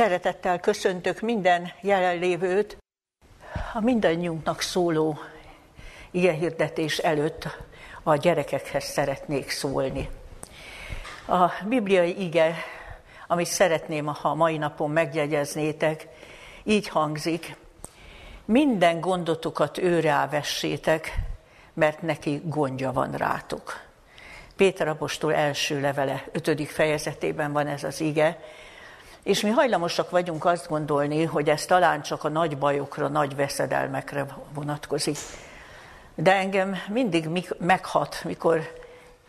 Szeretettel köszöntök minden jelenlévőt. A mindannyiunknak szóló hirdetés előtt a gyerekekhez szeretnék szólni. A bibliai ige, amit szeretném, ha a mai napon megjegyeznétek, így hangzik, minden gondotokat őre vessétek, mert neki gondja van rátok. Péter apostol első levele, ötödik fejezetében van ez az ige, és mi hajlamosak vagyunk azt gondolni, hogy ez talán csak a nagy bajokra, nagy veszedelmekre vonatkozik. De engem mindig meghat, mikor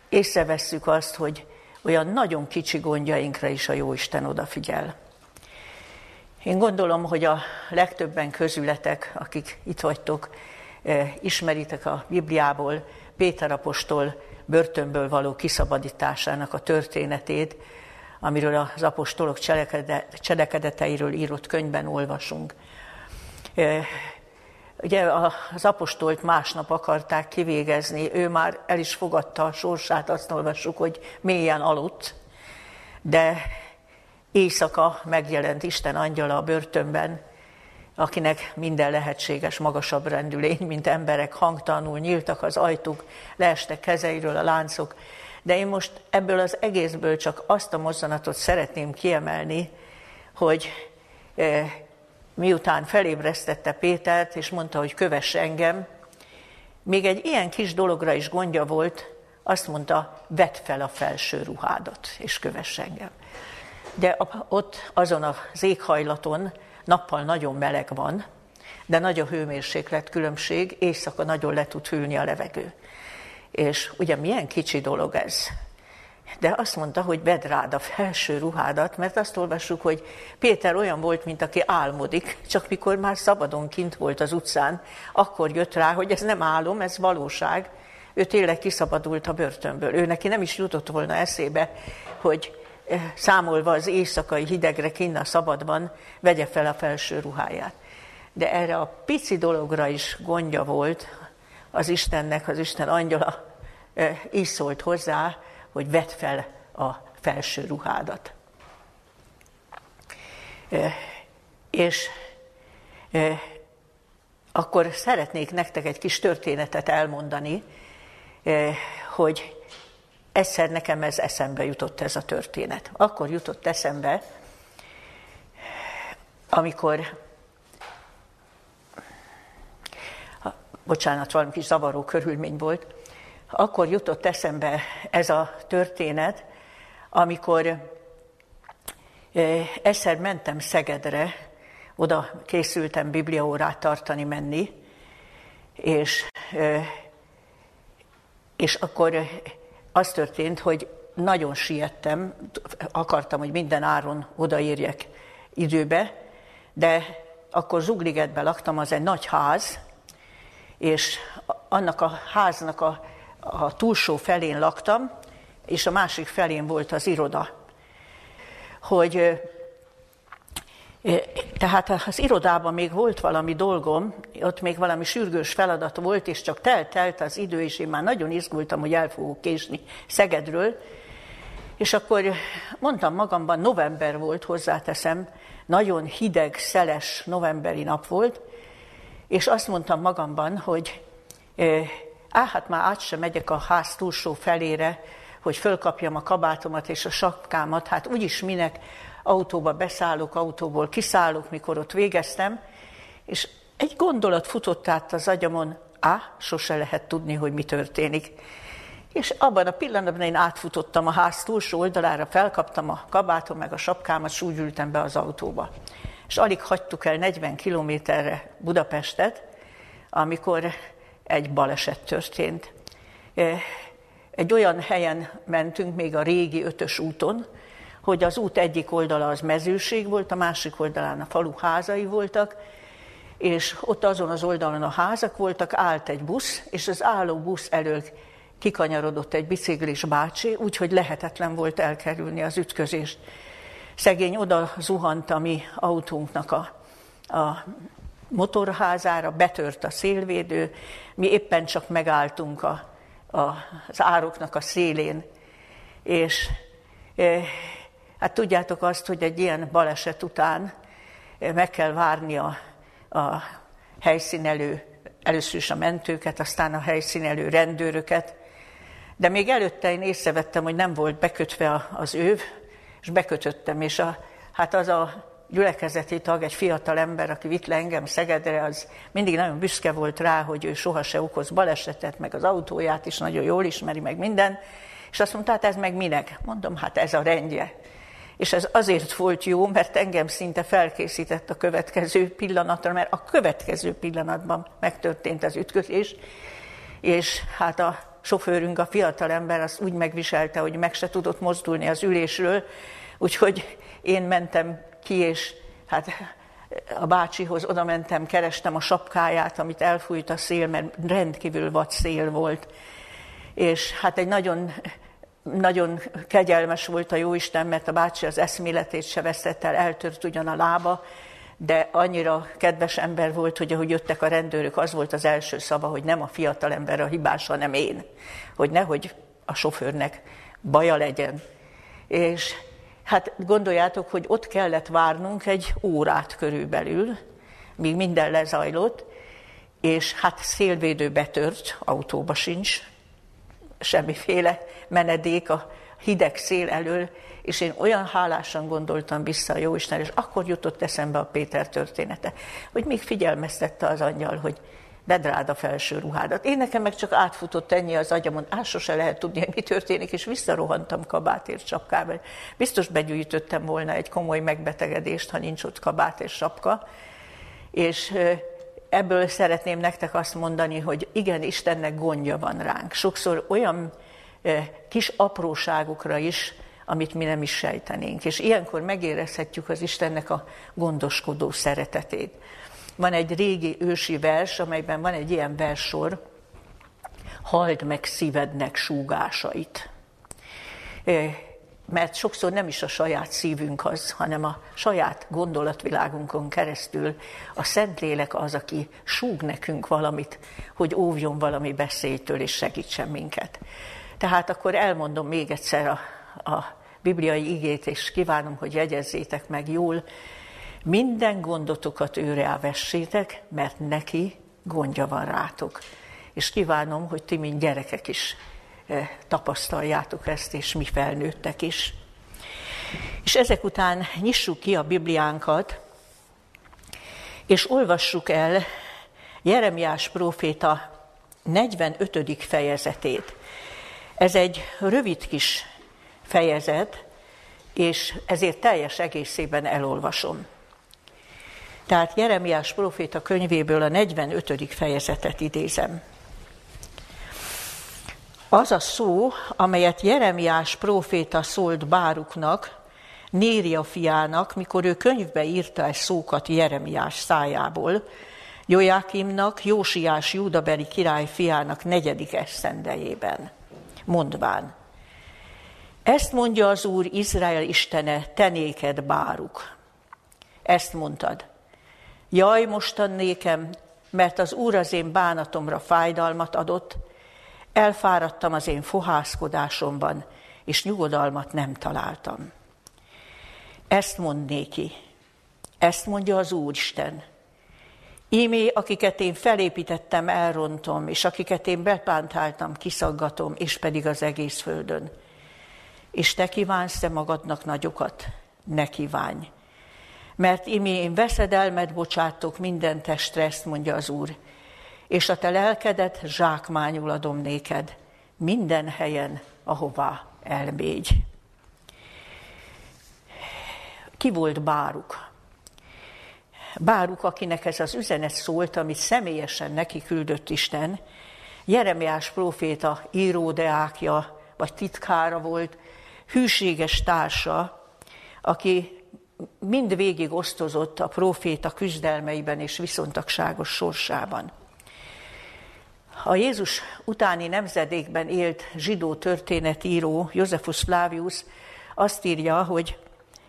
észrevesszük azt, hogy olyan nagyon kicsi gondjainkra is a Jóisten odafigyel. Én gondolom, hogy a legtöbben közületek, akik itt vagytok, eh, ismeritek a Bibliából Péter apostol börtönből való kiszabadításának a történetét, amiről az apostolok cselekedeteiről írott könyvben olvasunk. Ugye az apostolt másnap akarták kivégezni, ő már el is fogadta a sorsát, azt olvassuk, hogy mélyen aludt, de éjszaka megjelent Isten angyala a börtönben, akinek minden lehetséges magasabb rendülény, mint emberek hangtalanul nyíltak az ajtók, leestek kezeiről a láncok, de én most ebből az egészből csak azt a mozzanatot szeretném kiemelni, hogy e, miután felébresztette Pétert, és mondta, hogy kövess engem, még egy ilyen kis dologra is gondja volt, azt mondta, vedd fel a felső ruhádat, és kövess engem. De ott azon az éghajlaton nappal nagyon meleg van, de nagy a hőmérséklet különbség, éjszaka nagyon le tud hűlni a levegő. És ugye milyen kicsi dolog ez. De azt mondta, hogy vedd rád a felső ruhádat, mert azt olvassuk, hogy Péter olyan volt, mint aki álmodik, csak mikor már szabadon kint volt az utcán, akkor jött rá, hogy ez nem álom, ez valóság. Ő tényleg kiszabadult a börtönből. Ő neki nem is jutott volna eszébe, hogy számolva az éjszakai hidegre kinn a szabadban, vegye fel a felső ruháját. De erre a pici dologra is gondja volt, az Istennek, az Isten angyala így szólt hozzá, hogy vedd fel a felső ruhádat. És akkor szeretnék nektek egy kis történetet elmondani, hogy egyszer nekem ez eszembe jutott ez a történet. Akkor jutott eszembe, amikor bocsánat, valami kis zavaró körülmény volt, akkor jutott eszembe ez a történet, amikor egyszer mentem Szegedre, oda készültem bibliaórát tartani, menni, és, és akkor az történt, hogy nagyon siettem, akartam, hogy minden áron odaérjek időbe, de akkor Zugligetben laktam, az egy nagy ház, és annak a háznak a, a túlsó felén laktam, és a másik felén volt az iroda. Hogy tehát az irodában még volt valami dolgom, ott még valami sürgős feladat volt, és csak telt-telt az idő, és én már nagyon izgultam, hogy el fogok késni Szegedről. És akkor mondtam magamban, november volt, hozzáteszem, nagyon hideg, szeles novemberi nap volt, és azt mondtam magamban, hogy á, hát már át sem megyek a ház túlsó felére, hogy fölkapjam a kabátomat és a sapkámat, hát úgyis minek autóba beszállok, autóból kiszállok, mikor ott végeztem, és egy gondolat futott át az agyamon, á, sose lehet tudni, hogy mi történik. És abban a pillanatban én átfutottam a ház túlsó oldalára, felkaptam a kabátom meg a sapkámat, és úgy ültem be az autóba és alig hagytuk el 40 kilométerre Budapestet, amikor egy baleset történt. Egy olyan helyen mentünk, még a régi ötös úton, hogy az út egyik oldala az mezőség volt, a másik oldalán a falu házai voltak, és ott azon az oldalon a házak voltak, állt egy busz, és az álló busz elől kikanyarodott egy biciklis bácsi, úgyhogy lehetetlen volt elkerülni az ütközést. Szegény oda zuhant a mi autónknak a, a motorházára, betört a szélvédő, mi éppen csak megálltunk a, a, az ároknak a szélén, és e, Hát tudjátok azt, hogy egy ilyen baleset után meg kell várni a, a helyszínelő, először is a mentőket, aztán a helyszínelő rendőröket, de még előtte én észrevettem, hogy nem volt bekötve az őv, és bekötöttem, és a, hát az a gyülekezeti tag, egy fiatal ember, aki vitt le engem Szegedre, az mindig nagyon büszke volt rá, hogy ő soha se okoz balesetet, meg az autóját is nagyon jól ismeri, meg minden. És azt mondta, hát ez meg minek? Mondom, hát ez a rendje. És ez azért volt jó, mert engem szinte felkészített a következő pillanatra, mert a következő pillanatban megtörtént az ütközés, és hát a sofőrünk, a fiatal ember azt úgy megviselte, hogy meg se tudott mozdulni az ülésről, úgyhogy én mentem ki, és hát a bácsihoz oda mentem, kerestem a sapkáját, amit elfújt a szél, mert rendkívül vad szél volt. És hát egy nagyon, nagyon kegyelmes volt a Jóisten, mert a bácsi az eszméletét se veszett el, eltört ugyan a lába, de annyira kedves ember volt, hogy ahogy jöttek a rendőrök, az volt az első szava, hogy nem a fiatal ember a hibás, hanem én. Hogy nehogy a sofőrnek baja legyen. És Hát gondoljátok, hogy ott kellett várnunk egy órát körülbelül, míg minden lezajlott, és hát szélvédő betört, autóba sincs, semmiféle menedék a hideg szél elől, és én olyan hálásan gondoltam vissza a Jóisten, és akkor jutott eszembe a Péter története, hogy még figyelmeztette az angyal, hogy vedd rád a felső ruhádat. Én nekem meg csak átfutott ennyi az agyamon, át sose lehet tudni, hogy mi történik, és visszarohantam kabátért sapkával. Biztos begyűjtöttem volna egy komoly megbetegedést, ha nincs ott kabát és sapka. És ebből szeretném nektek azt mondani, hogy igen, Istennek gondja van ránk. Sokszor olyan kis apróságokra is, amit mi nem is sejtenénk. És ilyenkor megérezhetjük az Istennek a gondoskodó szeretetét. Van egy régi ősi vers, amelyben van egy ilyen verssor, halld meg szívednek súgásait. Mert sokszor nem is a saját szívünk az, hanem a saját gondolatvilágunkon keresztül a Szentlélek az, aki súg nekünk valamit, hogy óvjon valami beszédtől és segítsen minket. Tehát akkor elmondom még egyszer a, a bibliai igét, és kívánom, hogy jegyezzétek meg jól, minden gondotokat őre elvessétek, mert neki gondja van rátok. És kívánom, hogy ti, mint gyerekek is tapasztaljátok ezt, és mi felnőttek is. És ezek után nyissuk ki a Bibliánkat, és olvassuk el Jeremiás próféta 45. fejezetét. Ez egy rövid kis fejezet, és ezért teljes egészében elolvasom. Tehát Jeremiás proféta könyvéből a 45. fejezetet idézem. Az a szó, amelyet Jeremiás proféta szólt Báruknak, Néria fiának, mikor ő könyvbe írta egy szókat Jeremiás szájából, Jojákimnak, Jósiás Júdabeli király fiának negyedik eszendejében, mondván. Ezt mondja az Úr Izrael Istene, te néked Báruk. Ezt mondtad. Jaj, mostan nékem, mert az Úr az én bánatomra fájdalmat adott, elfáradtam az én fohászkodásomban, és nyugodalmat nem találtam. Ezt mond néki, ezt mondja az Úristen. Ímé, akiket én felépítettem, elrontom, és akiket én bepántáltam, kiszaggatom, és pedig az egész földön. És te kívánsz te magadnak nagyokat? Ne kívánj mert imi én veszedelmet bocsátok minden testre, ezt mondja az Úr, és a te lelkedet zsákmányul adom néked minden helyen, ahová elmégy. Ki volt Báruk? Báruk, akinek ez az üzenet szólt, amit személyesen neki küldött Isten, Jeremiás próféta íródeákja, vagy titkára volt, hűséges társa, aki mind végig osztozott a próféta küzdelmeiben és viszontagságos sorsában. A Jézus utáni nemzedékben élt zsidó történetíró Józefus Flavius azt írja, hogy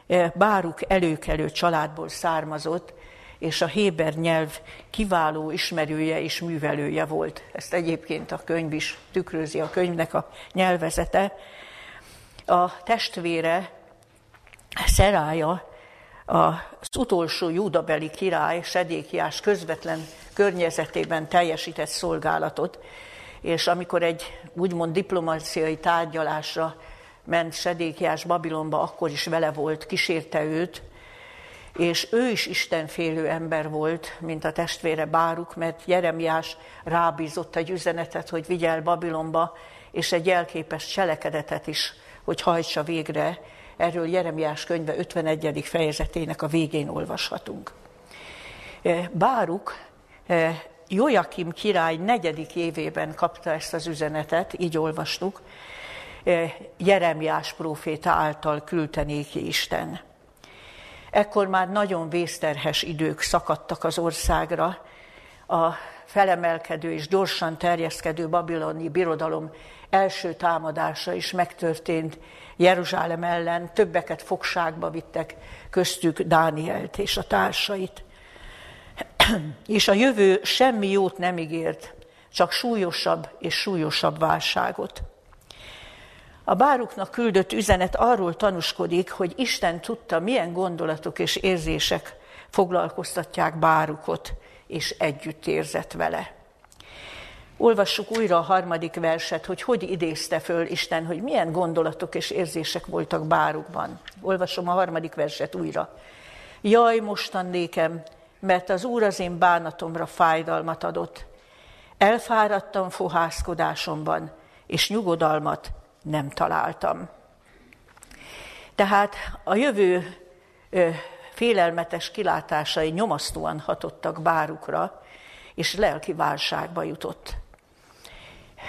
e, Báruk előkelő családból származott, és a héber nyelv kiváló ismerője és művelője volt. Ezt egyébként a könyv is tükrözi, a könyvnek a nyelvezete. A testvére Szerája az utolsó júdabeli király, Sedékiás közvetlen környezetében teljesített szolgálatot, és amikor egy úgymond diplomáciai tárgyalásra ment Sedékiás Babilonba, akkor is vele volt, kísérte őt, és ő is istenfélő ember volt, mint a testvére Báruk, mert Jeremiás rábízott egy üzenetet, hogy vigyel Babilonba, és egy jelképes cselekedetet is, hogy hajtsa végre. Erről Jeremiás könyve 51. fejezetének a végén olvashatunk. E, Báruk e, Joakim király negyedik évében kapta ezt az üzenetet, így olvastuk, e, Jeremiás próféta által küldte néki Isten. Ekkor már nagyon vészterhes idők szakadtak az országra, a felemelkedő és gyorsan terjeszkedő babiloni birodalom első támadása is megtörtént Jeruzsálem ellen, többeket fogságba vittek, köztük Dánielt és a társait. és a jövő semmi jót nem ígért, csak súlyosabb és súlyosabb válságot. A báruknak küldött üzenet arról tanúskodik, hogy Isten tudta, milyen gondolatok és érzések foglalkoztatják bárukot, és együtt érzett vele. Olvassuk újra a harmadik verset, hogy hogy idézte föl Isten, hogy milyen gondolatok és érzések voltak bárukban. Olvasom a harmadik verset újra. Jaj, mostan nékem, mert az Úr az én bánatomra fájdalmat adott. Elfáradtam fohászkodásomban, és nyugodalmat nem találtam. Tehát a jövő félelmetes kilátásai nyomasztóan hatottak bárukra, és lelki válságba jutott.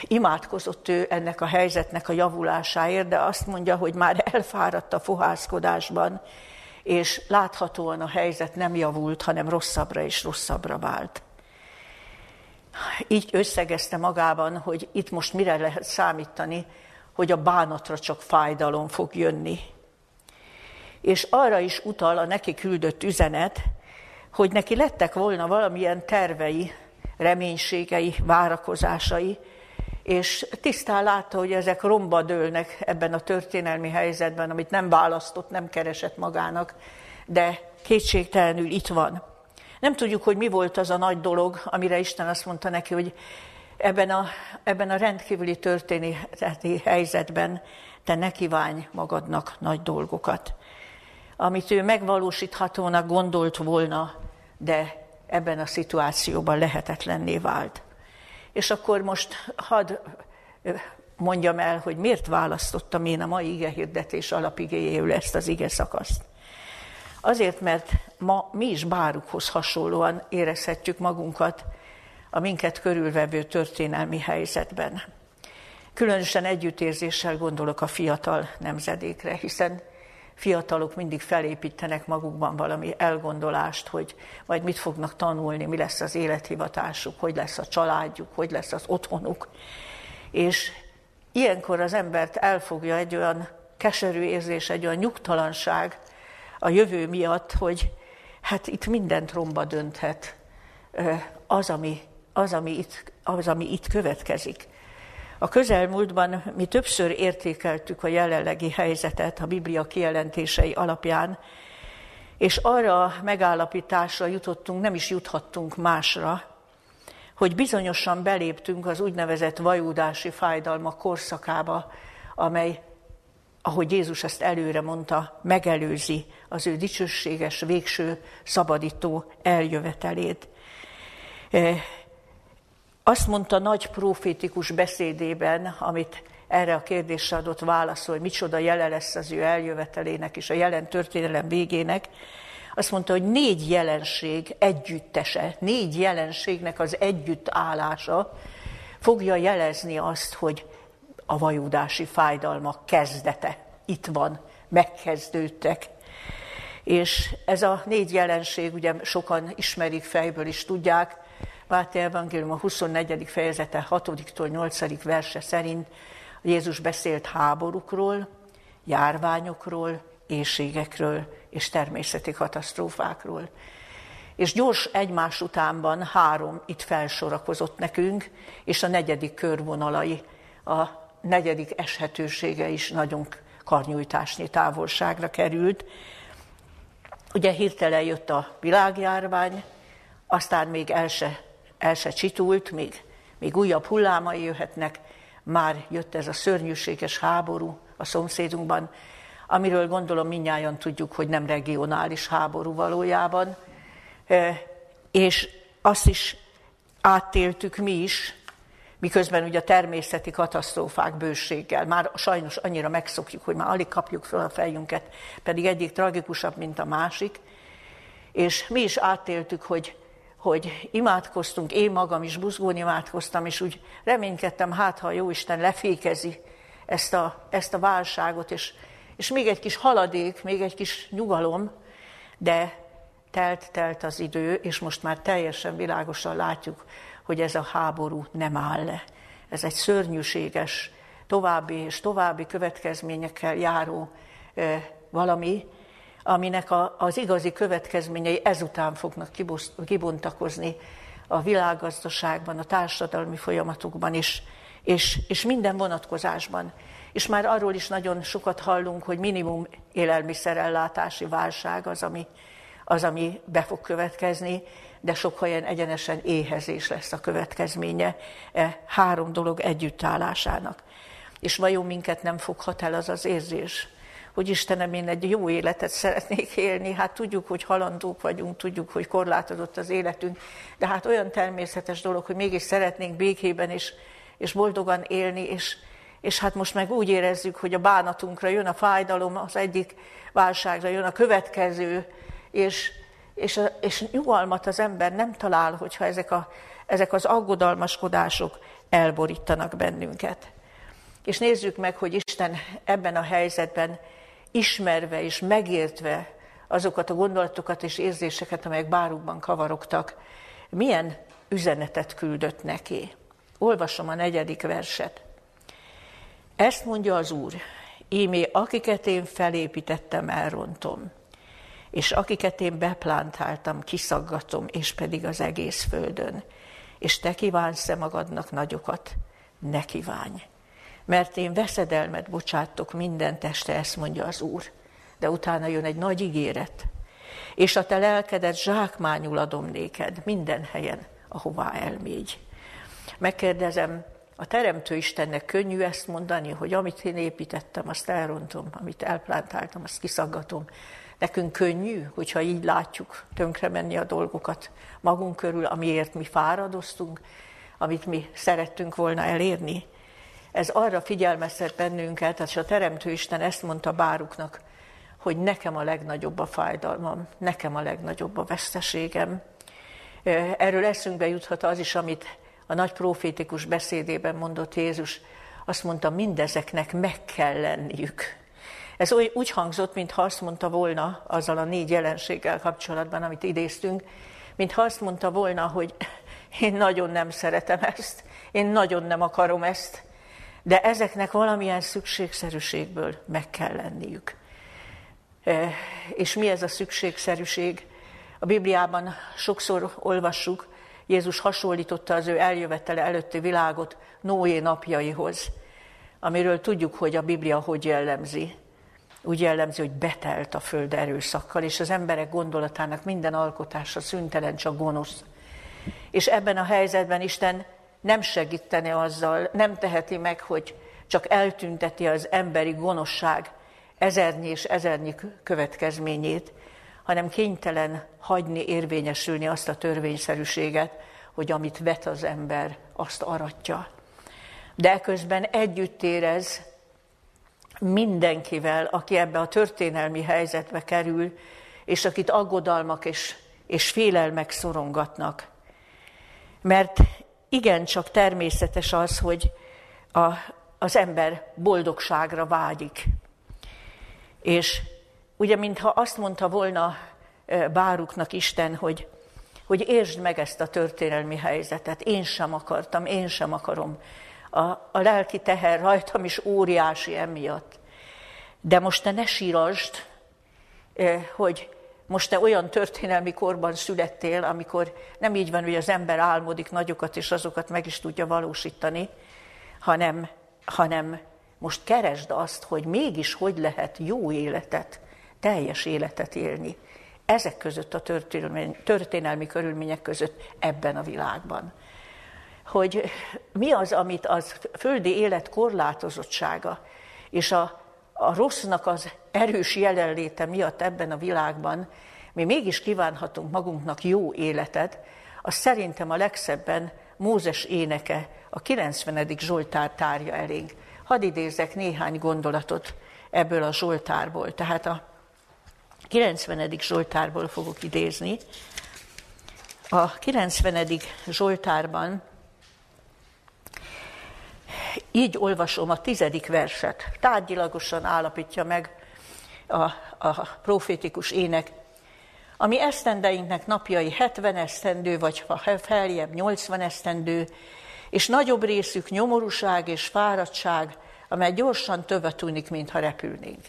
Imádkozott ő ennek a helyzetnek a javulásáért, de azt mondja, hogy már elfáradt a fohászkodásban, és láthatóan a helyzet nem javult, hanem rosszabbra és rosszabbra vált. Így összegezte magában, hogy itt most mire lehet számítani, hogy a bánatra csak fájdalom fog jönni. És arra is utal a neki küldött üzenet, hogy neki lettek volna valamilyen tervei, reménységei, várakozásai, és tisztán látta, hogy ezek romba dőlnek ebben a történelmi helyzetben, amit nem választott, nem keresett magának, de kétségtelenül itt van. Nem tudjuk, hogy mi volt az a nagy dolog, amire Isten azt mondta neki, hogy ebben a, ebben a rendkívüli történeti helyzetben te ne kívánj magadnak nagy dolgokat. Amit ő megvalósíthatónak gondolt volna, de ebben a szituációban lehetetlenné vált. És akkor most hadd mondjam el, hogy miért választottam én a mai ige hirdetés alapigéjéül ezt az ige szakaszt. Azért, mert ma mi is bárukhoz hasonlóan érezhetjük magunkat a minket körülvevő történelmi helyzetben. Különösen együttérzéssel gondolok a fiatal nemzedékre, hiszen fiatalok mindig felépítenek magukban valami elgondolást, hogy majd mit fognak tanulni, mi lesz az élethivatásuk, hogy lesz a családjuk, hogy lesz az otthonuk. És ilyenkor az embert elfogja egy olyan keserű érzés, egy olyan nyugtalanság a jövő miatt, hogy hát itt mindent romba dönthet az, ami, az, ami, itt, az, ami itt következik. A közelmúltban mi többször értékeltük a jelenlegi helyzetet a Biblia kijelentései alapján, és arra megállapításra jutottunk, nem is juthattunk másra, hogy bizonyosan beléptünk az úgynevezett vajúdási fájdalma korszakába, amely, ahogy Jézus ezt előre mondta, megelőzi az ő dicsőséges, végső, szabadító eljövetelét. Azt mondta nagy profétikus beszédében, amit erre a kérdésre adott válaszol, hogy micsoda jele lesz az ő eljövetelének és a jelen történelem végének, azt mondta, hogy négy jelenség együttese, négy jelenségnek az együttállása fogja jelezni azt, hogy a vajudási fájdalmak kezdete itt van, megkezdődtek. És ez a négy jelenség, ugye sokan ismerik fejből is tudják, Máté Evangélium a 24. fejezete 6-tól 8. verse szerint Jézus beszélt háborúkról, járványokról, éjségekről és természeti katasztrófákról. És gyors egymás utánban három itt felsorakozott nekünk, és a negyedik körvonalai, a negyedik eshetősége is nagyon karnyújtásnyi távolságra került. Ugye hirtelen jött a világjárvány, aztán még el se, el se csitult, még, még újabb hullámai jöhetnek, már jött ez a szörnyűséges háború a szomszédunkban, amiről gondolom minnyáján tudjuk, hogy nem regionális háború valójában, e, és azt is áttéltük mi is, miközben ugye a természeti katasztrófák bőséggel, már sajnos annyira megszokjuk, hogy már alig kapjuk fel a fejünket, pedig egyik tragikusabb, mint a másik, és mi is áttéltük, hogy, hogy imádkoztunk, én magam is buzgón imádkoztam, és úgy reménykedtem, hát ha a Jóisten lefékezi ezt a, ezt a válságot, és, és még egy kis haladék, még egy kis nyugalom, de telt-telt az idő, és most már teljesen világosan látjuk, hogy ez a háború nem áll le. Ez egy szörnyűséges, további és további következményekkel járó valami, aminek a, az igazi következményei ezután fognak kibontakozni a világgazdaságban, a társadalmi folyamatokban is, és, és minden vonatkozásban. És már arról is nagyon sokat hallunk, hogy minimum élelmiszerellátási válság az, ami, az, ami be fog következni, de sok helyen egyenesen éhezés lesz a következménye e három dolog együttállásának. És vajon minket nem foghat el az az érzés, hogy Istenem, én egy jó életet szeretnék élni, hát tudjuk, hogy halandók vagyunk, tudjuk, hogy korlátozott az életünk, de hát olyan természetes dolog, hogy mégis szeretnénk békében és, és boldogan élni, és, és hát most meg úgy érezzük, hogy a bánatunkra jön a fájdalom, az egyik válságra jön a következő, és, és, és nyugalmat az ember nem talál, hogyha ezek, a, ezek az aggodalmaskodások elborítanak bennünket. És nézzük meg, hogy Isten ebben a helyzetben ismerve és megértve azokat a gondolatokat és érzéseket, amelyek bárukban kavarogtak, milyen üzenetet küldött neki. Olvasom a negyedik verset. Ezt mondja az Úr, ímé akiket én felépítettem, elrontom, és akiket én beplántáltam, kiszaggatom, és pedig az egész földön. És te kívánsz-e magadnak nagyokat? Ne kívánj mert én veszedelmet bocsátok minden teste, ezt mondja az Úr. De utána jön egy nagy ígéret. És a te lelkedet zsákmányul adom néked minden helyen, ahová elmégy. Megkérdezem, a Teremtő Istennek könnyű ezt mondani, hogy amit én építettem, azt elrontom, amit elplántáltam, azt kiszaggatom. Nekünk könnyű, hogyha így látjuk tönkre menni a dolgokat magunk körül, amiért mi fáradoztunk, amit mi szerettünk volna elérni ez arra figyelmeztet bennünket, és a Teremtő Isten ezt mondta Báruknak, hogy nekem a legnagyobb a fájdalmam, nekem a legnagyobb a veszteségem. Erről eszünkbe juthat az is, amit a nagy profétikus beszédében mondott Jézus, azt mondta, mindezeknek meg kell lenniük. Ez úgy hangzott, mintha azt mondta volna, azzal a négy jelenséggel kapcsolatban, amit idéztünk, mintha azt mondta volna, hogy én nagyon nem szeretem ezt, én nagyon nem akarom ezt, de ezeknek valamilyen szükségszerűségből meg kell lenniük. És mi ez a szükségszerűség? A Bibliában sokszor olvassuk, Jézus hasonlította az ő eljövetele előtti világot Noé napjaihoz, amiről tudjuk, hogy a Biblia hogy jellemzi. Úgy jellemzi, hogy betelt a föld erőszakkal, és az emberek gondolatának minden alkotása szüntelen, csak gonosz. És ebben a helyzetben Isten nem segíteni azzal, nem teheti meg, hogy csak eltünteti az emberi gonoszság ezernyi és ezernyi következményét, hanem kénytelen hagyni érvényesülni azt a törvényszerűséget, hogy amit vet az ember, azt aratja. De közben együtt érez mindenkivel, aki ebbe a történelmi helyzetbe kerül, és akit aggodalmak és, és félelmek szorongatnak. Mert igencsak természetes az, hogy a, az ember boldogságra vágyik. És ugye, mintha azt mondta volna Báruknak Isten, hogy, hogy értsd meg ezt a történelmi helyzetet, én sem akartam, én sem akarom. A, a lelki teher rajtam is óriási emiatt. De most te ne sírasd, hogy most te olyan történelmi korban születtél, amikor nem így van, hogy az ember álmodik nagyokat, és azokat meg is tudja valósítani, hanem, hanem most keresd azt, hogy mégis hogy lehet jó életet, teljes életet élni. Ezek között a történelmi, történelmi körülmények között ebben a világban. Hogy mi az, amit az földi élet korlátozottsága és a, a rossznak az erős jelenléte miatt ebben a világban mi mégis kívánhatunk magunknak jó életet, az szerintem a legszebben Mózes éneke, a 90. Zsoltár tárja elénk. Hadd idézek néhány gondolatot ebből a Zsoltárból. Tehát a 90. Zsoltárból fogok idézni. A 90. Zsoltárban így olvasom a tizedik verset. Tárgyilagosan állapítja meg a, a profétikus ének a mi esztendeinknek napjai 70 esztendő, vagy ha feljebb 80 esztendő, és nagyobb részük nyomorúság és fáradtság, amely gyorsan töve tűnik, mintha repülnénk.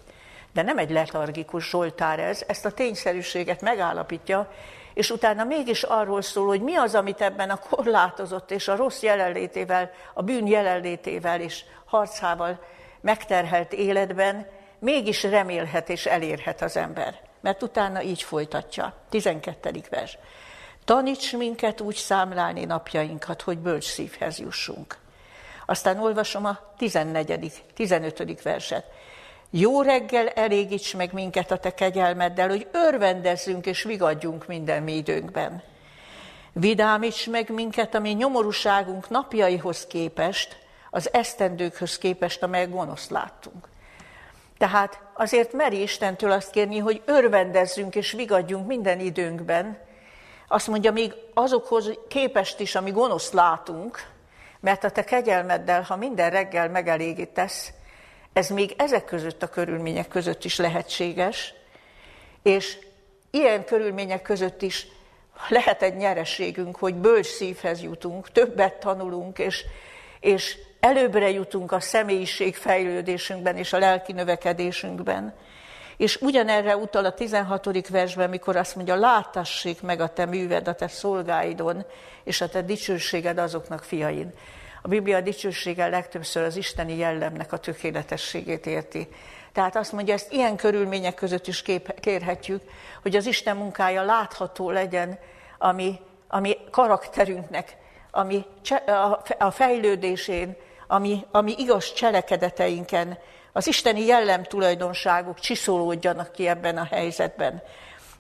De nem egy letargikus Zsoltár ez, ezt a tényszerűséget megállapítja, és utána mégis arról szól, hogy mi az, amit ebben a korlátozott és a rossz jelenlétével, a bűn jelenlétével és harcával megterhelt életben mégis remélhet és elérhet az ember mert utána így folytatja. 12. vers. Taníts minket úgy számlálni napjainkat, hogy bölcs szívhez jussunk. Aztán olvasom a 14. 15. verset. Jó reggel elégíts meg minket a te kegyelmeddel, hogy örvendezzünk és vigadjunk minden mi időnkben. Vidámíts meg minket, ami nyomorúságunk napjaihoz képest, az esztendőkhöz képest, amelyek gonoszt láttunk. Tehát azért meri Istentől azt kérni, hogy örvendezzünk és vigadjunk minden időnkben. Azt mondja, még azokhoz képest is, ami gonoszt látunk, mert a te kegyelmeddel, ha minden reggel megelégítesz, ez még ezek között a körülmények között is lehetséges, és ilyen körülmények között is lehet egy nyereségünk, hogy bölcs szívhez jutunk, többet tanulunk, és, és előbbre jutunk a személyiség fejlődésünkben és a lelki növekedésünkben. És ugyanerre utal a 16. versben, mikor azt mondja, látassék meg a te műved a te szolgáidon, és a te dicsőséged azoknak fiain. A Biblia dicsősége legtöbbször az isteni jellemnek a tökéletességét érti. Tehát azt mondja, ezt ilyen körülmények között is kép, kérhetjük, hogy az Isten munkája látható legyen, ami, ami karakterünknek, ami a fejlődésén, ami, ami igaz cselekedeteinken, az isteni jellem tulajdonságok csiszolódjanak ki ebben a helyzetben.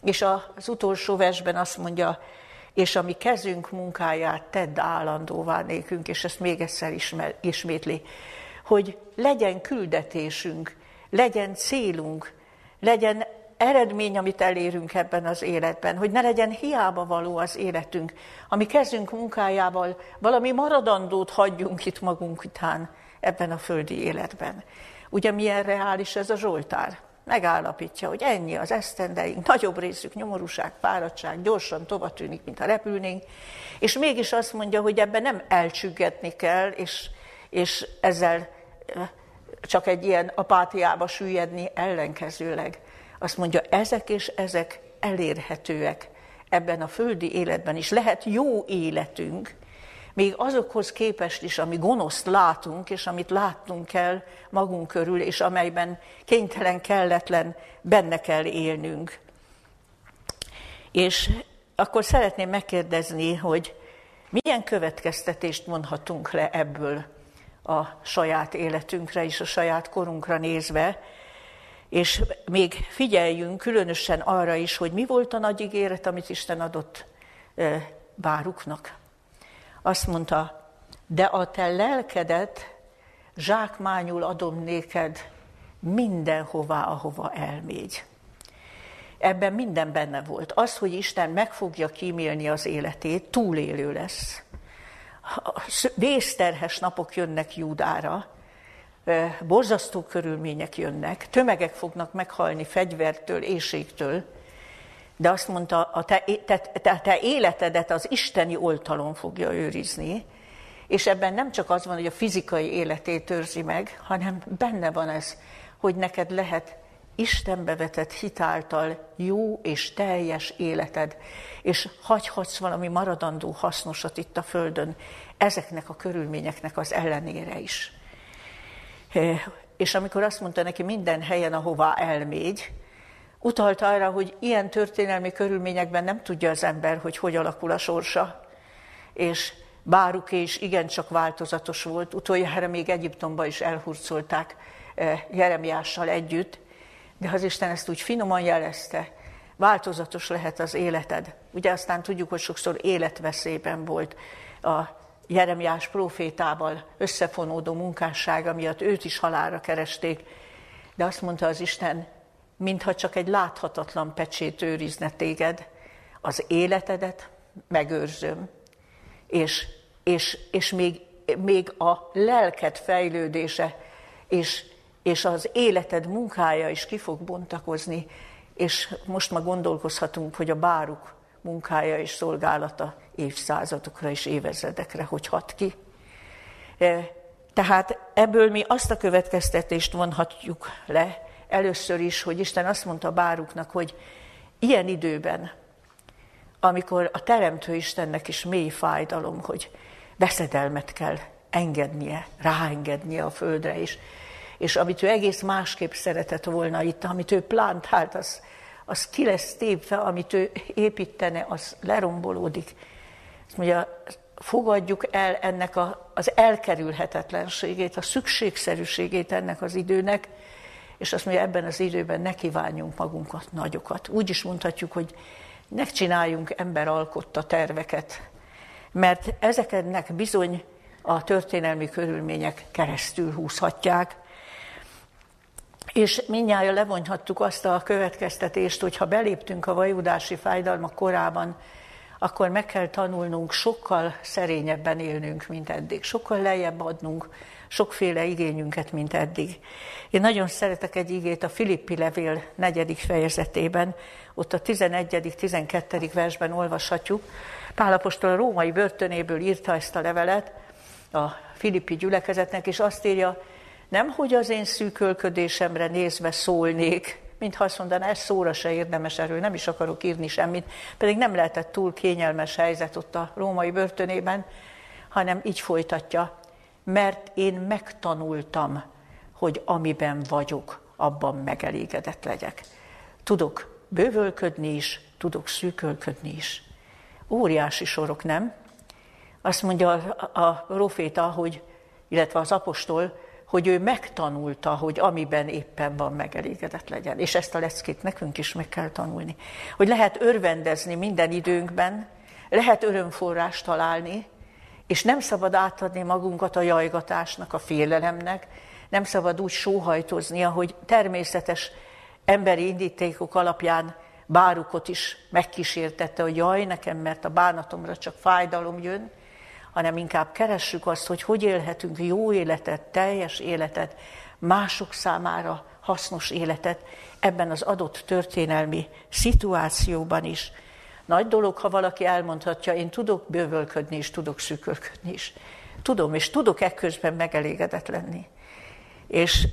És az utolsó versben azt mondja, és a mi kezünk munkáját tedd állandóvá nékünk, és ezt még egyszer ismer, ismétli, hogy legyen küldetésünk, legyen célunk, legyen eredmény, amit elérünk ebben az életben, hogy ne legyen hiába való az életünk, ami kezünk munkájával valami maradandót hagyjunk itt magunk után ebben a földi életben. Ugye milyen reális ez a Zsoltár? Megállapítja, hogy ennyi az esztendeink, nagyobb részük nyomorúság, fáradtság, gyorsan tova tűnik, mint ha repülnénk, és mégis azt mondja, hogy ebben nem elcsüggetni kell, és, és ezzel csak egy ilyen apátiába süllyedni ellenkezőleg azt mondja, ezek és ezek elérhetőek ebben a földi életben is. Lehet jó életünk, még azokhoz képest is, ami gonoszt látunk, és amit látnunk kell magunk körül, és amelyben kénytelen, kelletlen, benne kell élnünk. És akkor szeretném megkérdezni, hogy milyen következtetést mondhatunk le ebből a saját életünkre és a saját korunkra nézve, és még figyeljünk különösen arra is, hogy mi volt a nagy ígéret, amit Isten adott báruknak. Azt mondta, de a te lelkedet zsákmányul adom néked mindenhová, ahova elmégy. Ebben minden benne volt. Az, hogy Isten meg fogja kímélni az életét, túlélő lesz. Vészterhes napok jönnek Júdára, borzasztó körülmények jönnek, tömegek fognak meghalni fegyvertől, éjségtől, de azt mondta, a te, te, te, te életedet az isteni oltalon fogja őrizni, és ebben nem csak az van, hogy a fizikai életét őrzi meg, hanem benne van ez, hogy neked lehet Istenbe vetett hitáltal jó és teljes életed, és hagyhatsz valami maradandó hasznosat itt a Földön, ezeknek a körülményeknek az ellenére is. és amikor azt mondta neki minden helyen, ahová elmégy, utalt arra, hogy ilyen történelmi körülményekben nem tudja az ember, hogy hogy alakul a sorsa. És Báruké is igencsak változatos volt. Utoljára még Egyiptomba is elhurcolták eh, Jeremiással együtt, de az Isten ezt úgy finoman jelezte, változatos lehet az életed. Ugye aztán tudjuk, hogy sokszor életveszélyben volt a Jeremiás profétával összefonódó munkássága miatt őt is halálra keresték, de azt mondta az Isten, mintha csak egy láthatatlan pecsét őrizne téged, az életedet megőrzöm, és, és, és még, még a lelked fejlődése, és, és az életed munkája is ki fog bontakozni, és most ma gondolkozhatunk, hogy a báruk munkája és szolgálata évszázadokra és évezredekre hogy hat ki. E, tehát ebből mi azt a következtetést vonhatjuk le, először is, hogy Isten azt mondta Báruknak, hogy ilyen időben, amikor a Teremtő Istennek is mély fájdalom, hogy veszedelmet kell engednie, ráengednie a földre is, és amit ő egész másképp szeretett volna itt, amit ő plántált, az, az ki lesz tépve, amit ő építene, az lerombolódik. Azt mondja, fogadjuk el ennek a, az elkerülhetetlenségét, a szükségszerűségét ennek az időnek, és azt mondja, ebben az időben ne kívánjunk magunkat nagyokat. Úgy is mondhatjuk, hogy ne csináljunk emberalkotta terveket, mert ezeknek bizony a történelmi körülmények keresztül húzhatják, és mindjárt levonhattuk azt a következtetést, hogy ha beléptünk a vajudási fájdalmak korában, akkor meg kell tanulnunk sokkal szerényebben élnünk, mint eddig, sokkal lejjebb adnunk sokféle igényünket, mint eddig. Én nagyon szeretek egy igét a Filippi levél negyedik fejezetében, ott a 11.-12. versben olvashatjuk. Pálapostól a római börtönéből írta ezt a levelet a Filippi gyülekezetnek, és azt írja, nem, hogy az én szűkölködésemre nézve szólnék, mintha azt mondaná, ez szóra se érdemes erről, nem is akarok írni semmit, pedig nem lehetett túl kényelmes helyzet ott a római börtönében, hanem így folytatja, mert én megtanultam, hogy amiben vagyok, abban megelégedett legyek. Tudok bővölködni is, tudok szűkölködni is. Óriási sorok, nem? Azt mondja a, proféta, hogy, illetve az apostol, hogy ő megtanulta, hogy amiben éppen van, megelégedett legyen. És ezt a leckét nekünk is meg kell tanulni. Hogy lehet örvendezni minden időnkben, lehet örömforrást találni, és nem szabad átadni magunkat a jajgatásnak, a félelemnek, nem szabad úgy sóhajtozni, ahogy természetes emberi indítékok alapján bárukot is megkísértette, hogy jaj nekem, mert a bánatomra csak fájdalom jön, hanem inkább keressük azt, hogy hogy élhetünk jó életet, teljes életet, mások számára hasznos életet ebben az adott történelmi szituációban is. Nagy dolog, ha valaki elmondhatja, én tudok bővölködni és tudok szűkölködni is. Tudom, és tudok ekközben megelégedett lenni. És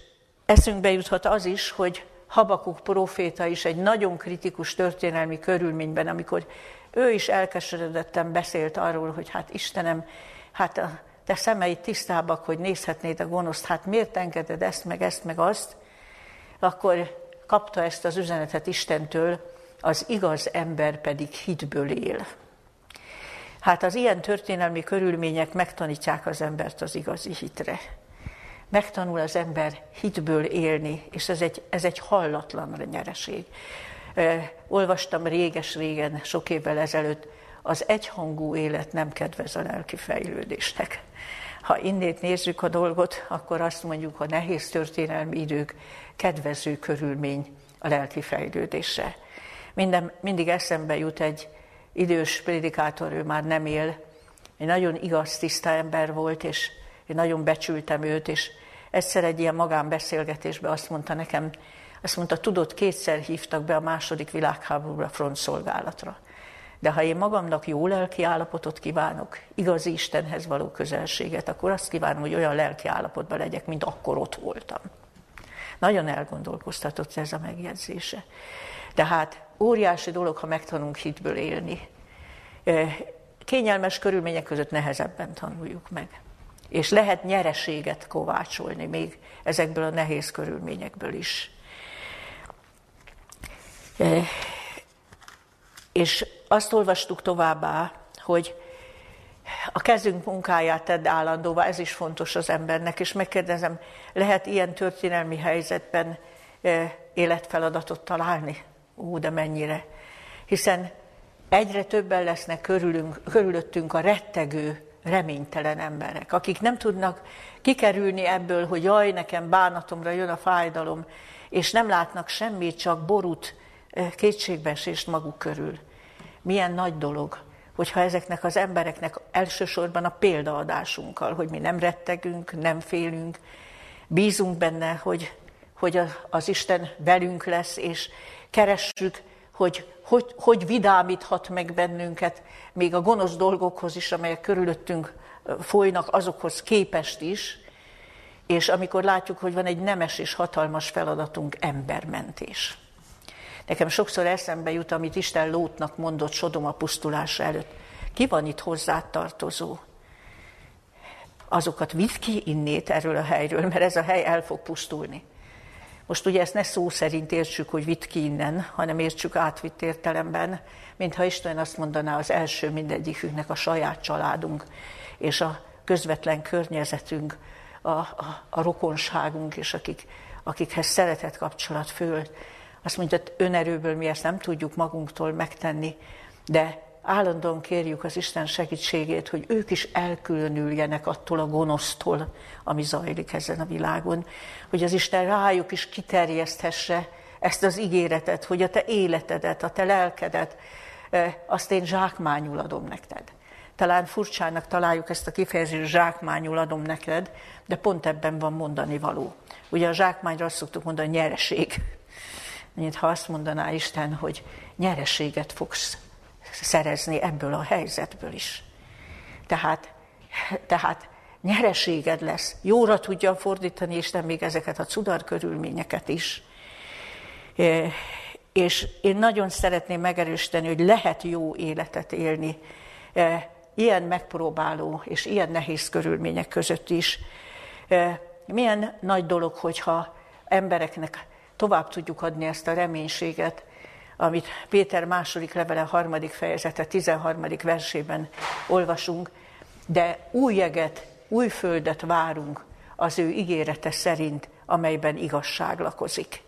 eszünkbe juthat az is, hogy Habakuk proféta is egy nagyon kritikus történelmi körülményben, amikor ő is elkeseredetten beszélt arról, hogy hát Istenem, hát a te szemeid tisztábbak, hogy nézhetnéd a gonoszt, hát miért engeded ezt, meg ezt, meg azt, akkor kapta ezt az üzenetet Istentől, az igaz ember pedig hitből él. Hát az ilyen történelmi körülmények megtanítják az embert az igazi hitre. Megtanul az ember hitből élni, és ez egy, ez egy hallatlan nyereség olvastam réges-régen, sok évvel ezelőtt, az egyhangú élet nem kedvez a lelki fejlődésnek. Ha innét nézzük a dolgot, akkor azt mondjuk, a nehéz történelmi idők kedvező körülmény a lelki fejlődésre. Minden, mindig eszembe jut egy idős prédikátor, ő már nem él, egy nagyon igaz, tiszta ember volt, és én nagyon becsültem őt, és egyszer egy ilyen magánbeszélgetésben azt mondta nekem, azt mondta, tudod, kétszer hívtak be a második világháborúra frontszolgálatra. De ha én magamnak jó lelki állapotot kívánok, igazi Istenhez való közelséget, akkor azt kívánom, hogy olyan lelki állapotban legyek, mint akkor ott voltam. Nagyon elgondolkoztatott ez a megjegyzése. Tehát óriási dolog, ha megtanulunk hitből élni. Kényelmes körülmények között nehezebben tanuljuk meg. és lehet nyereséget kovácsolni még ezekből a nehéz körülményekből is. És azt olvastuk továbbá, hogy a kezünk munkáját tedd állandóvá, ez is fontos az embernek, és megkérdezem, lehet ilyen történelmi helyzetben életfeladatot találni? Ó, de mennyire. Hiszen egyre többen lesznek körülünk, körülöttünk a rettegő, reménytelen emberek, akik nem tudnak kikerülni ebből, hogy jaj, nekem bánatomra jön a fájdalom, és nem látnak semmit, csak borút, eh, kétségbeesést maguk körül. Milyen nagy dolog, hogyha ezeknek az embereknek elsősorban a példaadásunkkal, hogy mi nem rettegünk, nem félünk, bízunk benne, hogy, hogy az Isten velünk lesz, és keressük, hogy hogy, hogy vidámíthat meg bennünket, még a gonosz dolgokhoz is, amelyek körülöttünk folynak, azokhoz képest is, és amikor látjuk, hogy van egy nemes és hatalmas feladatunk, embermentés. Nekem sokszor eszembe jut, amit Isten Lótnak mondott Sodoma pusztulása előtt. Ki van itt hozzátartozó? Azokat vidd ki innét erről a helyről, mert ez a hely el fog pusztulni. Most ugye ezt ne szó szerint értsük, hogy vitt ki innen, hanem értsük átvitt értelemben, mintha Isten azt mondaná az első mindegyikünknek a saját családunk, és a közvetlen környezetünk, a, a, a rokonságunk, és akik, akikhez szeretett kapcsolat föl. Azt mondja, hogy önerőből mi ezt nem tudjuk magunktól megtenni, de állandóan kérjük az Isten segítségét, hogy ők is elkülönüljenek attól a gonosztól, ami zajlik ezen a világon, hogy az Isten rájuk is kiterjeszthesse ezt az ígéretet, hogy a te életedet, a te lelkedet, azt én zsákmányul adom neked. Talán furcsának találjuk ezt a kifejezést, zsákmányul adom neked, de pont ebben van mondani való. Ugye a zsákmányra azt szoktuk mondani, nyereség. Mint ha azt mondaná Isten, hogy nyereséget fogsz szerezni ebből a helyzetből is. Tehát, tehát nyereséged lesz. Jóra tudja fordítani Isten még ezeket a cudar körülményeket is. És én nagyon szeretném megerősíteni, hogy lehet jó életet élni ilyen megpróbáló és ilyen nehéz körülmények között is. Milyen nagy dolog, hogyha embereknek tovább tudjuk adni ezt a reménységet, amit Péter második levele harmadik fejezete 13. versében olvasunk, de új jeget, új földet várunk az ő ígérete szerint, amelyben igazság lakozik.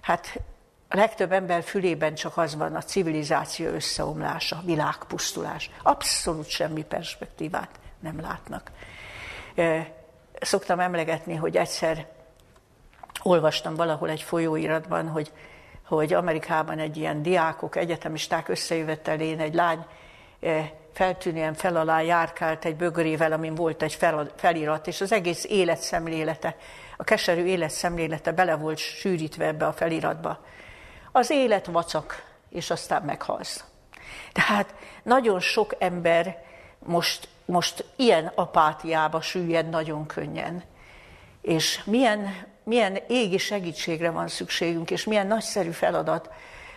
Hát a legtöbb ember fülében csak az van a civilizáció összeomlása, világpusztulás. Abszolút semmi perspektívát nem látnak. Szoktam emlegetni, hogy egyszer olvastam valahol egy folyóiratban, hogy hogy Amerikában egy ilyen diákok, egyetemisták összejövetelén egy lány eh, feltűnően fel alá járkált egy bögrével, amin volt egy felirat, és az egész életszemlélete, a keserű életszemlélete bele volt sűrítve ebbe a feliratba. Az élet vacak, és aztán meghalsz. Tehát nagyon sok ember most, most ilyen apátiába süllyed nagyon könnyen. És milyen milyen égi segítségre van szükségünk, és milyen nagyszerű feladat,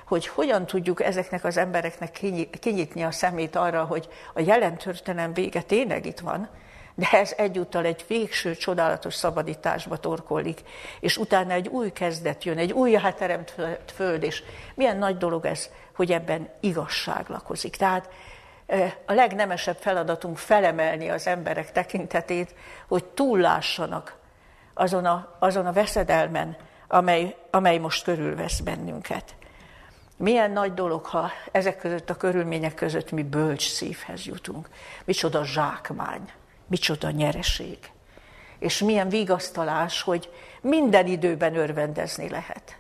hogy hogyan tudjuk ezeknek az embereknek kinyitni a szemét arra, hogy a jelen történelem vége tényleg itt van, de ez egyúttal egy végső csodálatos szabadításba torkolik, és utána egy új kezdet jön, egy új teremt föld, és milyen nagy dolog ez, hogy ebben igazság lakozik. Tehát a legnemesebb feladatunk felemelni az emberek tekintetét, hogy túllássanak azon a, azon a veszedelmen, amely, amely most körülvesz bennünket. Milyen nagy dolog, ha ezek között a körülmények között mi bölcs szívhez jutunk. Micsoda zsákmány, micsoda nyereség. És milyen vigasztalás, hogy minden időben örvendezni lehet.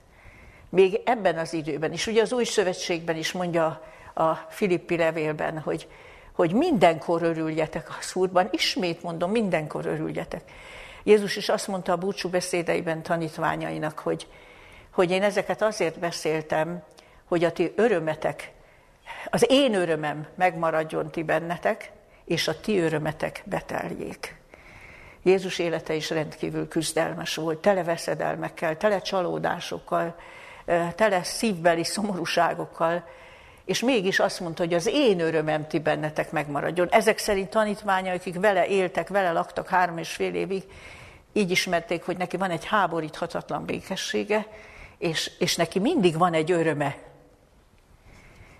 Még ebben az időben is. Ugye az új szövetségben is mondja a Filippi levélben, hogy, hogy mindenkor örüljetek a szúrban. Ismét mondom, mindenkor örüljetek. Jézus is azt mondta a búcsú beszédeiben tanítványainak, hogy, hogy én ezeket azért beszéltem, hogy a ti örömetek, az én örömem megmaradjon ti bennetek, és a ti örömetek beteljék. Jézus élete is rendkívül küzdelmes volt, tele veszedelmekkel, tele csalódásokkal, tele szívbeli szomorúságokkal, és mégis azt mondta, hogy az én örömem ti bennetek megmaradjon. Ezek szerint tanítványai, akik vele éltek, vele laktak három és fél évig, így ismerték, hogy neki van egy háboríthatatlan békessége, és, és neki mindig van egy öröme.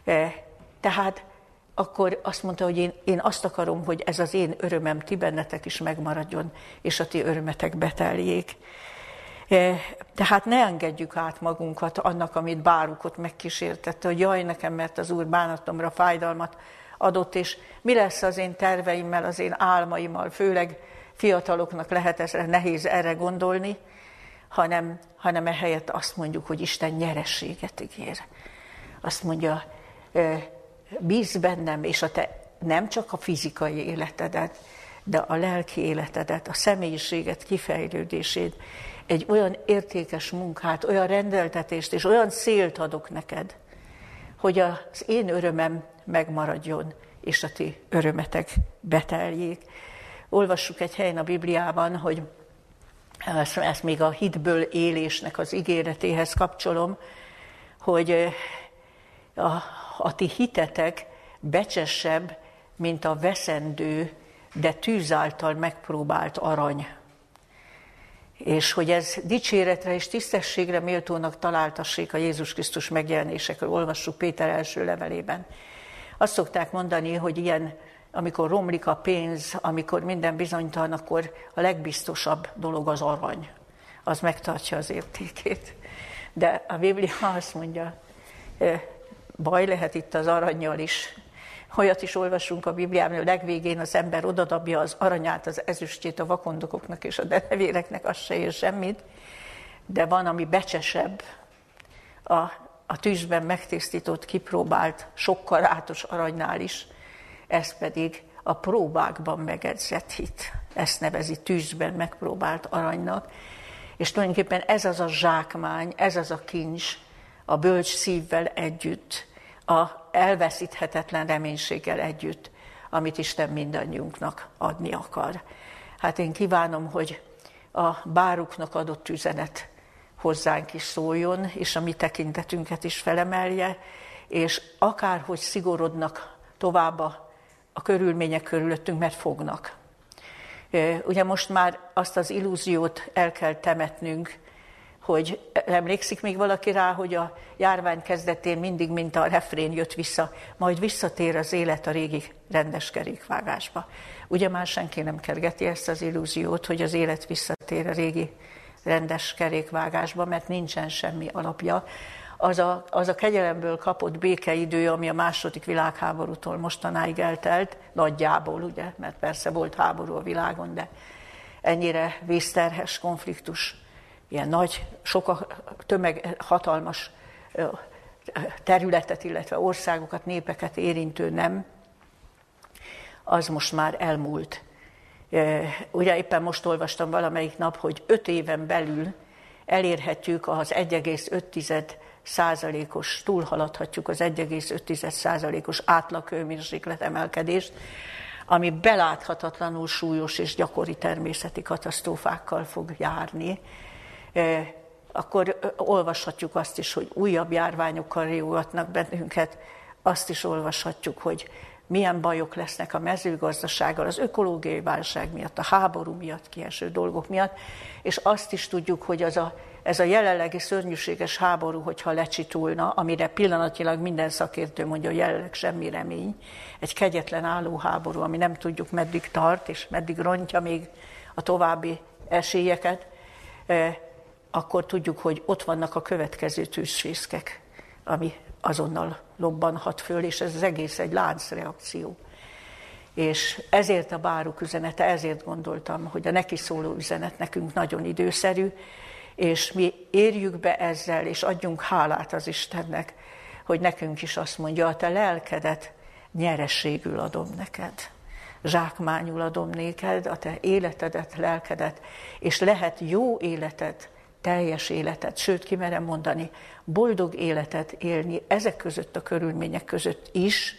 E, tehát akkor azt mondta, hogy én, én azt akarom, hogy ez az én örömem ti bennetek is megmaradjon, és a ti örömetek beteljék. E, tehát ne engedjük át magunkat annak, amit bárukot megkísértette, hogy jaj nekem, mert az Úr bánatomra fájdalmat adott, és mi lesz az én terveimmel, az én álmaimmal, főleg fiataloknak lehet ez nehéz erre gondolni, hanem, hanem ehelyett azt mondjuk, hogy Isten nyerességet ígér. Azt mondja, bíz bennem, és a te nem csak a fizikai életedet, de a lelki életedet, a személyiséget, kifejlődését, egy olyan értékes munkát, olyan rendeltetést és olyan szélt adok neked, hogy az én örömem megmaradjon, és a ti örömetek beteljék. Olvassuk egy helyen a Bibliában, hogy ezt, még a hitből élésnek az ígéretéhez kapcsolom, hogy a, a ti hitetek becsesebb, mint a veszendő, de tűz által megpróbált arany. És hogy ez dicséretre és tisztességre méltónak találtassék a Jézus Krisztus megjelenésekről, olvassuk Péter első levelében. Azt szokták mondani, hogy ilyen amikor romlik a pénz, amikor minden bizonytalan, akkor a legbiztosabb dolog az arany. Az megtartja az értékét. De a Biblia azt mondja, baj lehet itt az aranyjal is. Olyat is olvasunk a Bibliában, hogy a legvégén az ember odadabja az aranyát, az ezüstjét a vakondokoknak és a denevéreknek, az se ér semmit. De van, ami becsesebb, a, a tűzben megtisztított, kipróbált, sokkal rátos aranynál is, ez pedig a próbákban megedzett hit. Ezt nevezi tűzben megpróbált aranynak. És tulajdonképpen ez az a zsákmány, ez az a kincs a bölcs szívvel együtt, a elveszíthetetlen reménységgel együtt, amit Isten mindannyiunknak adni akar. Hát én kívánom, hogy a báruknak adott üzenet hozzánk is szóljon, és a mi tekintetünket is felemelje, és akárhogy szigorodnak tovább a a körülmények körülöttünk, mert fognak. Ugye most már azt az illúziót el kell temetnünk, hogy emlékszik még valaki rá, hogy a járvány kezdetén mindig, mint a refrén jött vissza, majd visszatér az élet a régi rendes kerékvágásba. Ugye már senki nem kergeti ezt az illúziót, hogy az élet visszatér a régi rendes kerékvágásba, mert nincsen semmi alapja az a, az a kegyelemből kapott békeidő, ami a második világháborútól mostanáig eltelt, nagyjából, ugye, mert persze volt háború a világon, de ennyire vízterhes konfliktus, ilyen nagy, sok tömeg, hatalmas területet, illetve országokat, népeket érintő nem, az most már elmúlt. Ugye éppen most olvastam valamelyik nap, hogy öt éven belül elérhetjük az 1,5 százalékos, túlhaladhatjuk az 1,5 százalékos átlaghőmérséklet emelkedést, ami beláthatatlanul súlyos és gyakori természeti katasztrófákkal fog járni, e, akkor olvashatjuk azt is, hogy újabb járványokkal riogatnak bennünket, azt is olvashatjuk, hogy milyen bajok lesznek a mezőgazdasággal, az ökológiai válság miatt, a háború miatt kieső dolgok miatt, és azt is tudjuk, hogy az a ez a jelenlegi szörnyűséges háború, hogyha lecsitulna, amire pillanatilag minden szakértő mondja, hogy jelenleg semmi remény, egy kegyetlen álló háború, ami nem tudjuk meddig tart, és meddig rontja még a további esélyeket, e, akkor tudjuk, hogy ott vannak a következő tűzfészkek, ami azonnal lobbanhat föl, és ez az egész egy láncreakció. És ezért a báruk üzenete, ezért gondoltam, hogy a neki szóló üzenet nekünk nagyon időszerű, és mi érjük be ezzel, és adjunk hálát az Istennek, hogy nekünk is azt mondja, a te lelkedet nyerességül adom neked. Zsákmányul adom néked, a te életedet, lelkedet, és lehet jó életet, teljes életet, sőt, kimerem mondani, boldog életet élni ezek között a körülmények között is,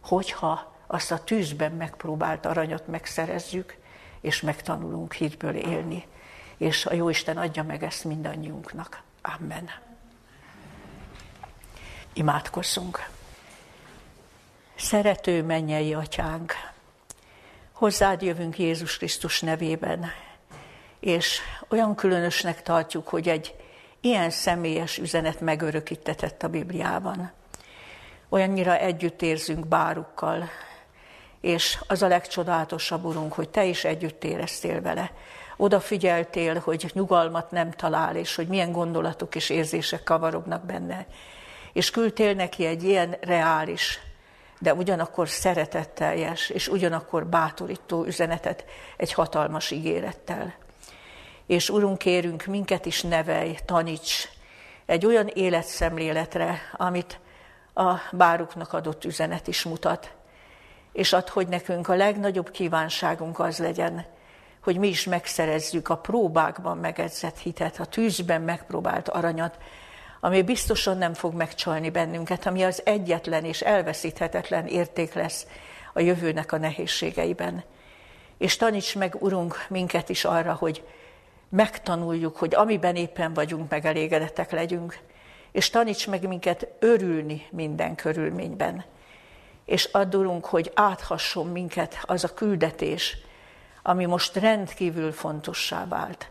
hogyha azt a tűzben megpróbált aranyat megszerezzük, és megtanulunk hitből élni és a Jóisten adja meg ezt mindannyiunknak. Amen. Imádkozzunk. Szerető mennyei atyánk, hozzád jövünk Jézus Krisztus nevében, és olyan különösnek tartjuk, hogy egy ilyen személyes üzenet megörökítetett a Bibliában. Olyannyira együtt érzünk bárukkal, és az a legcsodálatosabb, Urunk, hogy Te is együtt éreztél vele. Odafigyeltél, hogy nyugalmat nem talál, és hogy milyen gondolatok és érzések kavarognak benne. És küldtél neki egy ilyen reális, de ugyanakkor szeretetteljes, és ugyanakkor bátorító üzenetet egy hatalmas ígérettel. És Urunk, kérünk, minket is nevelj, taníts egy olyan életszemléletre, amit a báruknak adott üzenet is mutat, és ad, hogy nekünk a legnagyobb kívánságunk az legyen, hogy mi is megszerezzük a próbákban megedzett hitet, a tűzben megpróbált aranyat, ami biztosan nem fog megcsalni bennünket, ami az egyetlen és elveszíthetetlen érték lesz a jövőnek a nehézségeiben. És taníts meg, Urunk, minket is arra, hogy megtanuljuk, hogy amiben éppen vagyunk, megelégedettek legyünk, és taníts meg minket örülni minden körülményben. És addulunk, hogy áthasson minket az a küldetés, ami most rendkívül fontossá vált,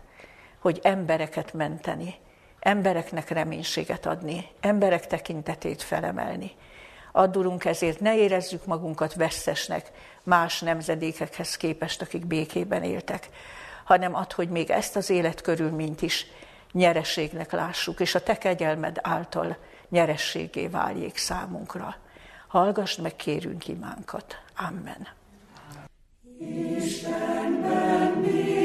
hogy embereket menteni, embereknek reménységet adni, emberek tekintetét felemelni. Addulunk ezért, ne érezzük magunkat veszesnek más nemzedékekhez képest, akik békében éltek, hanem ad, hogy még ezt az életkörülményt is nyereségnek lássuk, és a te kegyelmed által nyerességé váljék számunkra. Hallgassd meg, kérünk imánkat. Amen. Istenben mi